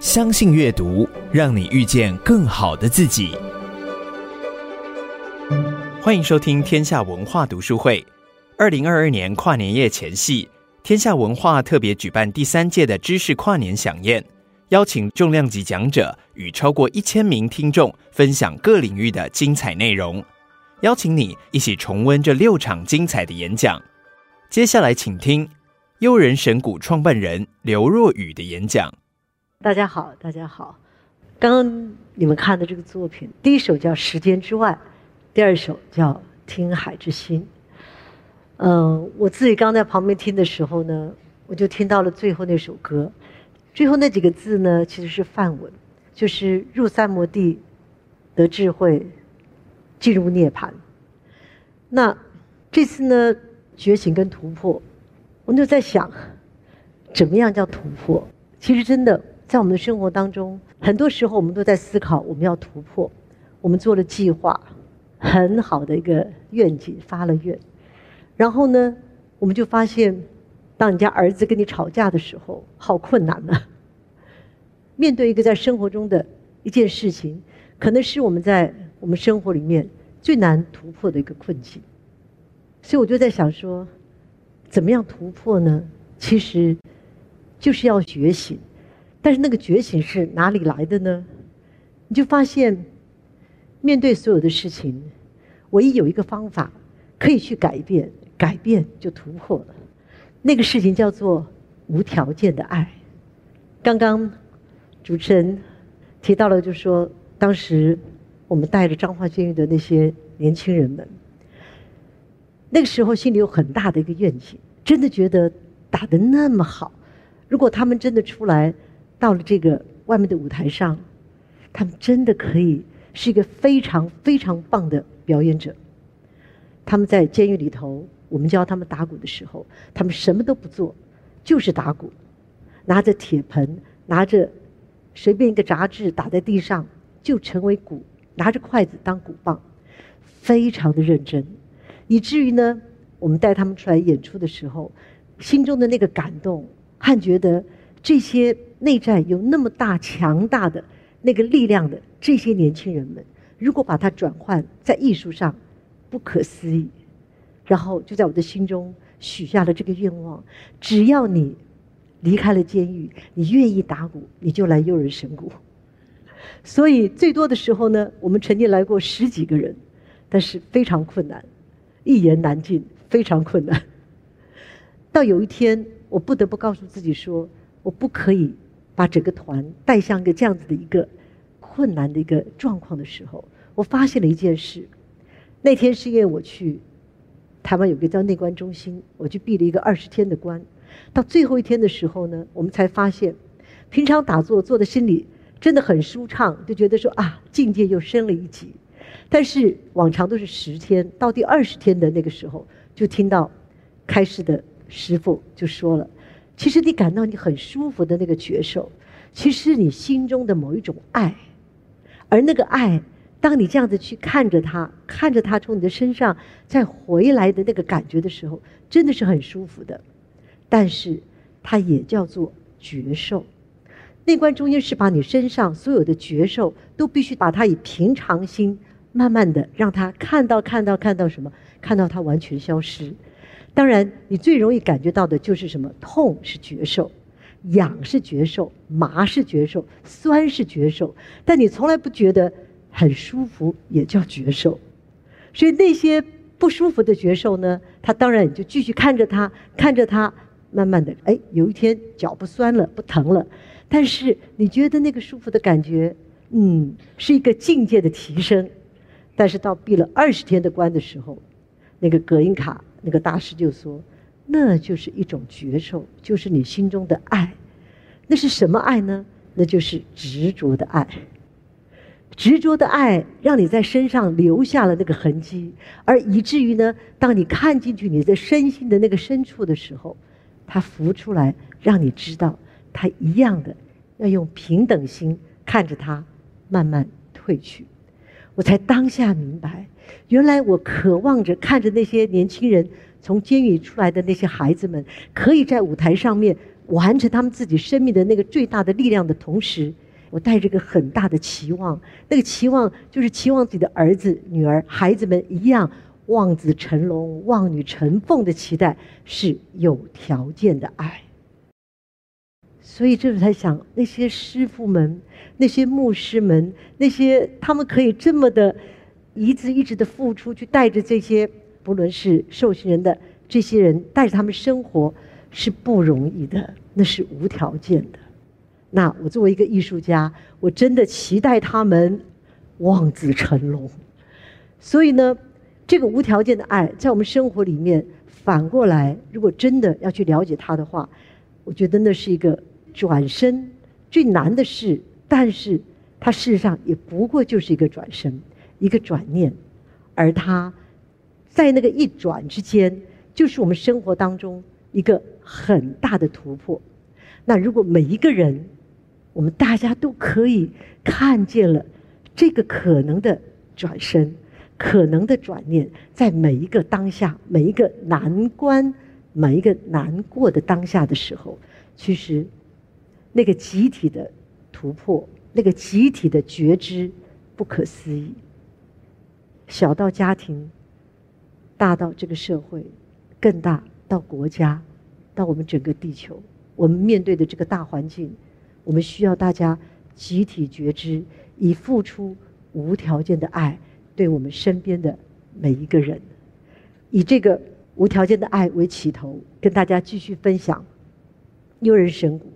相信阅读，让你遇见更好的自己。欢迎收听天下文化读书会。二零二二年跨年夜前夕，天下文化特别举办第三届的知识跨年饗宴，邀请重量级讲者与超过一千名听众分享各领域的精彩内容，邀请你一起重温这六场精彩的演讲。接下来，请听悠人神谷创办人刘若雨的演讲。大家好，大家好。刚刚你们看的这个作品，第一首叫《时间之外》，第二首叫《听海之心》。嗯，我自己刚在旁边听的时候呢，我就听到了最后那首歌，最后那几个字呢，其实是梵文，就是入三摩地，得智慧，进入涅槃。那这次呢，觉醒跟突破，我就在想，怎么样叫突破？其实真的。在我们的生活当中，很多时候我们都在思考我们要突破。我们做了计划，很好的一个愿景，发了愿。然后呢，我们就发现，当你家儿子跟你吵架的时候，好困难呐。面对一个在生活中的一件事情，可能是我们在我们生活里面最难突破的一个困境。所以我就在想说，怎么样突破呢？其实就是要觉醒。但是那个觉醒是哪里来的呢？你就发现，面对所有的事情，唯一有一个方法可以去改变，改变就突破了。那个事情叫做无条件的爱。刚刚主持人提到了，就说当时我们带着彰化监狱的那些年轻人们，那个时候心里有很大的一个怨气，真的觉得打得那么好，如果他们真的出来。到了这个外面的舞台上，他们真的可以是一个非常非常棒的表演者。他们在监狱里头，我们教他们打鼓的时候，他们什么都不做，就是打鼓，拿着铁盆，拿着随便一个杂志打在地上，就成为鼓，拿着筷子当鼓棒，非常的认真，以至于呢，我们带他们出来演出的时候，心中的那个感动和觉得。这些内在有那么大强大的那个力量的这些年轻人们，如果把它转换在艺术上，不可思议。然后就在我的心中许下了这个愿望：只要你离开了监狱，你愿意打鼓，你就来优人神鼓。所以最多的时候呢，我们曾经来过十几个人，但是非常困难，一言难尽，非常困难。到有一天，我不得不告诉自己说。我不可以把整个团带向一个这样子的一个困难的一个状况的时候，我发现了一件事。那天是因为我去台湾有个叫内观中心，我去闭了一个二十天的关。到最后一天的时候呢，我们才发现，平常打坐坐的心里真的很舒畅，就觉得说啊，境界又升了一级。但是往常都是十天，到第二十天的那个时候，就听到开示的师傅就说了。其实你感到你很舒服的那个觉受，其实你心中的某一种爱，而那个爱，当你这样子去看着它，看着它从你的身上再回来的那个感觉的时候，真的是很舒服的。但是它也叫做觉受。内观中心是把你身上所有的觉受都必须把它以平常心，慢慢的让他看到看到看到什么，看到它完全消失。当然，你最容易感觉到的就是什么？痛是觉受，痒是觉受，麻是觉受，酸是觉受。但你从来不觉得很舒服，也叫觉受。所以那些不舒服的觉受呢，他当然你就继续看着它，看着它，慢慢的，哎，有一天脚不酸了，不疼了。但是你觉得那个舒服的感觉，嗯，是一个境界的提升。但是到闭了二十天的关的时候，那个葛印卡。那个大师就说：“那就是一种觉受，就是你心中的爱。那是什么爱呢？那就是执着的爱。执着的爱让你在身上留下了那个痕迹，而以至于呢，当你看进去你的身心的那个深处的时候，它浮出来，让你知道，它一样的要用平等心看着它，慢慢退去。我才当下明白。”原来我渴望着看着那些年轻人从监狱出来的那些孩子们，可以在舞台上面完成他们自己生命的那个最大的力量的同时，我带着个很大的期望，那个期望就是期望自己的儿子、女儿、孩子们一样望子成龙、望女成凤的期待，是有条件的爱。所以这时才想，那些师傅们、那些牧师们、那些他们可以这么的一直一直的付出，去带着这些不论是受刑人的这些人，带着他们生活是不容易的，那是无条件的。那我作为一个艺术家，我真的期待他们望子成龙。所以呢，这个无条件的爱在我们生活里面，反过来，如果真的要去了解他的话，我觉得那是一个。转身最难的事，但是它事实上也不过就是一个转身，一个转念，而它在那个一转之间，就是我们生活当中一个很大的突破。那如果每一个人，我们大家都可以看见了这个可能的转身，可能的转念，在每一个当下，每一个难关，每一个难过的当下的时候，其实。那个集体的突破，那个集体的觉知，不可思议。小到家庭，大到这个社会，更大到国家，到我们整个地球，我们面对的这个大环境，我们需要大家集体觉知，以付出无条件的爱，对我们身边的每一个人，以这个无条件的爱为起头，跟大家继续分享优人神鼓。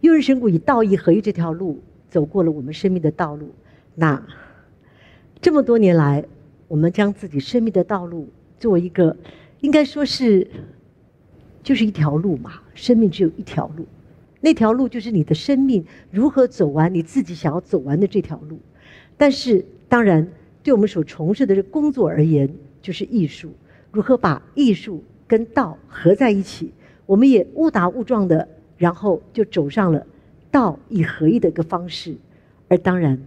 优人神鼓以道义合一这条路走过了我们生命的道路。那这么多年来，我们将自己生命的道路作为一个，应该说是，就是一条路嘛。生命只有一条路，那条路就是你的生命如何走完你自己想要走完的这条路。但是，当然，对我们所从事的这工作而言，就是艺术，如何把艺术跟道合在一起。我们也误打误撞的。然后就走上了道义合一的一个方式，而当然，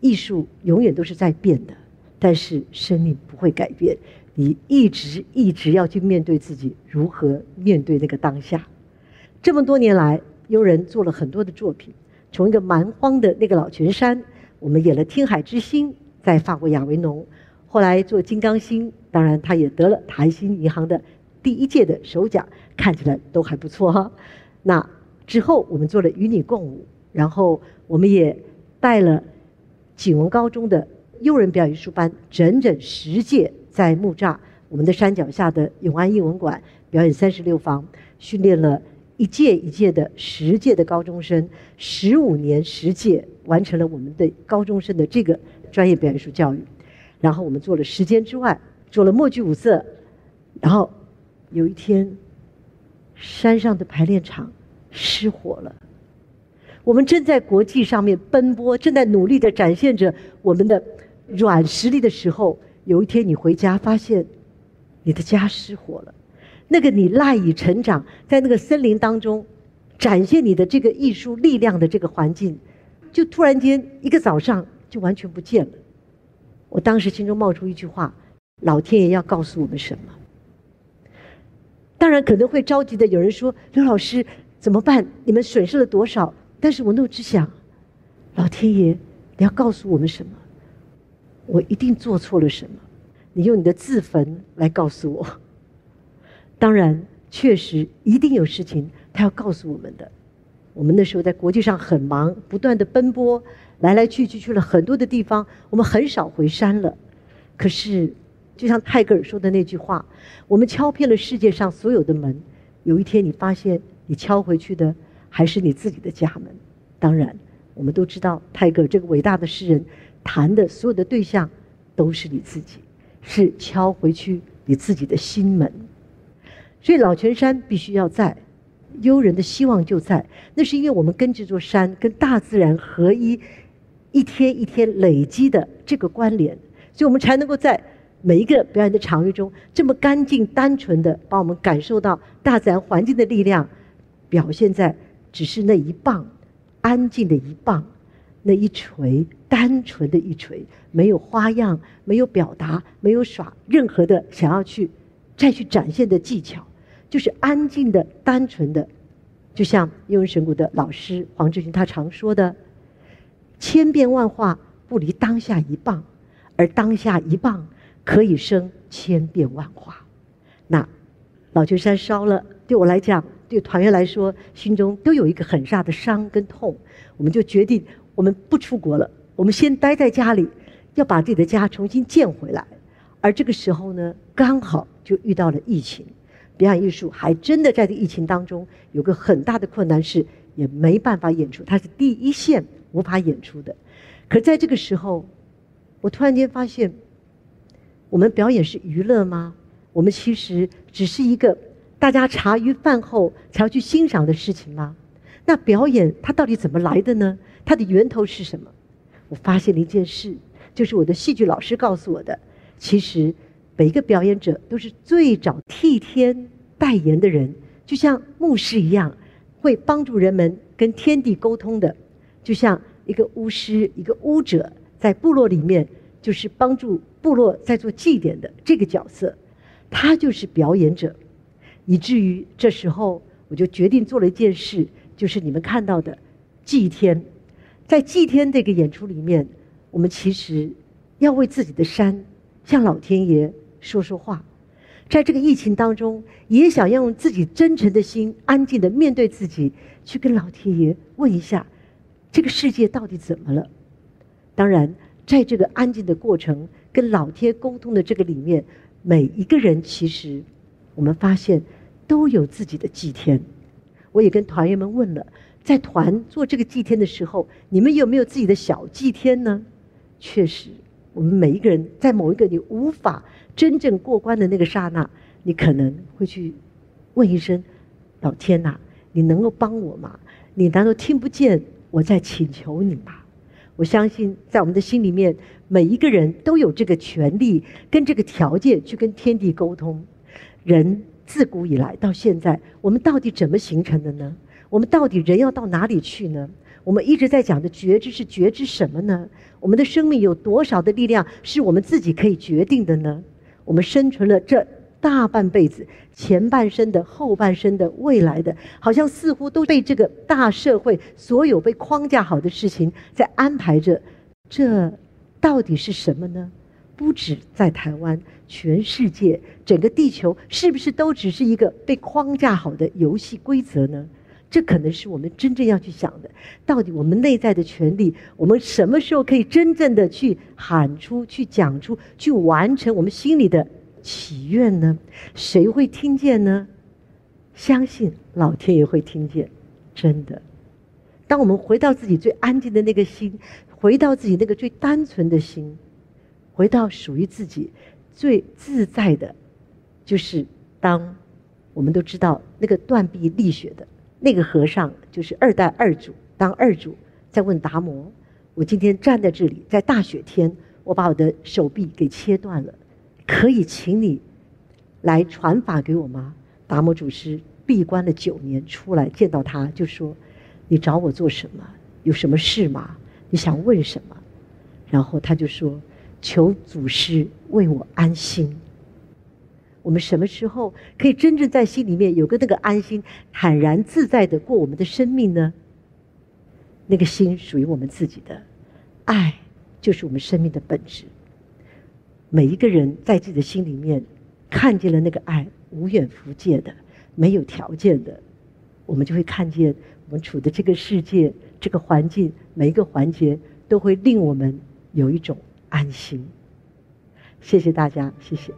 艺术永远都是在变的，但是生命不会改变。你一直一直要去面对自己，如何面对那个当下。这么多年来，悠人做了很多的作品，从一个蛮荒的那个老泉山，我们演了《听海之心》在法国亚维农，后来做《金刚心》，当然他也得了台新银行的第一届的首奖，看起来都还不错哈。那之后，我们做了与你共舞，然后我们也带了景文高中的幼人表演艺术班，整整十届在木栅我们的山脚下的永安艺文馆表演三十六房，训练了一届一届的十届的高中生，十五年十届完成了我们的高中生的这个专业表演艺术教育，然后我们做了时间之外，做了默剧五色，然后有一天。山上的排练场失火了，我们正在国际上面奔波，正在努力的展现着我们的软实力的时候，有一天你回家发现，你的家失火了，那个你赖以成长在那个森林当中，展现你的这个艺术力量的这个环境，就突然间一个早上就完全不见了。我当时心中冒出一句话：老天爷要告诉我们什么？当然可能会着急的，有人说：“刘老师怎么办？你们损失了多少？”但是我都只想，老天爷，你要告诉我们什么？我一定做错了什么？你用你的自焚来告诉我。当然，确实一定有事情他要告诉我们的。我们那时候在国际上很忙，不断的奔波，来来去去去了很多的地方，我们很少回山了。可是。就像泰戈尔说的那句话：“我们敲遍了世界上所有的门，有一天你发现，你敲回去的还是你自己的家门。”当然，我们都知道泰戈尔这个伟大的诗人谈的所有的对象都是你自己，是敲回去你自己的心门。所以老泉山必须要在，悠人的希望就在。那是因为我们跟这座山跟大自然合一，一天一天累积的这个关联，所以我们才能够在。每一个表演的场域中，这么干净、单纯的把我们感受到大自然环境的力量，表现在只是那一棒，安静的一棒，那一锤，单纯的一锤，没有花样，没有表达，没有耍任何的想要去再去展现的技巧，就是安静的、单纯的就像英文神谷的老师黄志群他常说的：“千变万化不离当下一棒，而当下一棒可以生千变万化。”那老君山烧了，对我来讲，对团员来说，心中都有一个很大的伤跟痛。我们就决定，我们不出国了，我们先待在家里，要把自己的家重新建回来。而这个时候呢，刚好就遇到了疫情，表演艺术还真的在这疫情当中有个很大的困难是，也没办法演出，它是第一线无法演出的。可在这个时候，我突然间发现，我们表演是娱乐吗？我们其实只是一个大家茶余饭后才要去欣赏的事情吗？那表演它到底怎么来的呢？它的源头是什么？我发现了一件事，就是我的戏剧老师告诉我的。其实，每一个表演者都是最早替天代言的人，就像牧师一样，会帮助人们跟天地沟通的，就像一个巫师、一个巫者，在部落里面就是帮助部落在做祭典的这个角色，他就是表演者，以至于这时候我就决定做了一件事，就是你们看到的祭天，在祭天这个演出里面，我们其实要为自己的山。向老天爷说说话，在这个疫情当中，也想要用自己真诚的心，安静的面对自己，去跟老天爷问一下，这个世界到底怎么了？当然，在这个安静的过程，跟老天沟通的这个里面，每一个人其实，我们发现都有自己的祭天。我也跟团员们问了，在团做这个祭天的时候，你们有没有自己的小祭天呢？确实。我们每一个人在某一个你无法真正过关的那个刹那，你可能会去问一声：“老天呐，你能够帮我吗？你难道听不见我在请求你吗？”我相信，在我们的心里面，每一个人都有这个权利跟这个条件去跟天地沟通。人自古以来到现在，我们到底怎么形成的呢？我们到底人要到哪里去呢？我们一直在讲的觉知是觉知什么呢？我们的生命有多少的力量是我们自己可以决定的呢？我们生存了这大半辈子，前半生的、后半生的、未来的，好像似乎都被这个大社会所有被框架好的事情在安排着。这到底是什么呢？不止在台湾，全世界，整个地球，是不是都只是一个被框架好的游戏规则呢？这可能是我们真正要去想的，到底我们内在的权利，我们什么时候可以真正的去喊出、去讲出、去完成我们心里的祈愿呢？谁会听见呢？相信老天爷会听见，真的。当我们回到自己最安静的那个心，回到自己那个最单纯的心，回到属于自己最自在的，就是当我们都知道那个断臂立雪的。那个和尚就是二代二祖，当二祖在问达摩：“我今天站在这里，在大雪天，我把我的手臂给切断了，可以请你来传法给我吗？”达摩祖师闭关了九年出来见到他，就说：“你找我做什么？有什么事吗？你想问什么？”然后他就说：“求祖师为我安心。”我们什么时候可以真正在心里面有个那个安心、坦然自在的过我们的生命呢？那个心属于我们自己的，爱就是我们生命的本质。每一个人在自己的心里面看见了那个爱，无远弗届的、没有条件的，我们就会看见我们处的这个世界、这个环境，每一个环节都会令我们有一种安心。谢谢大家，谢谢。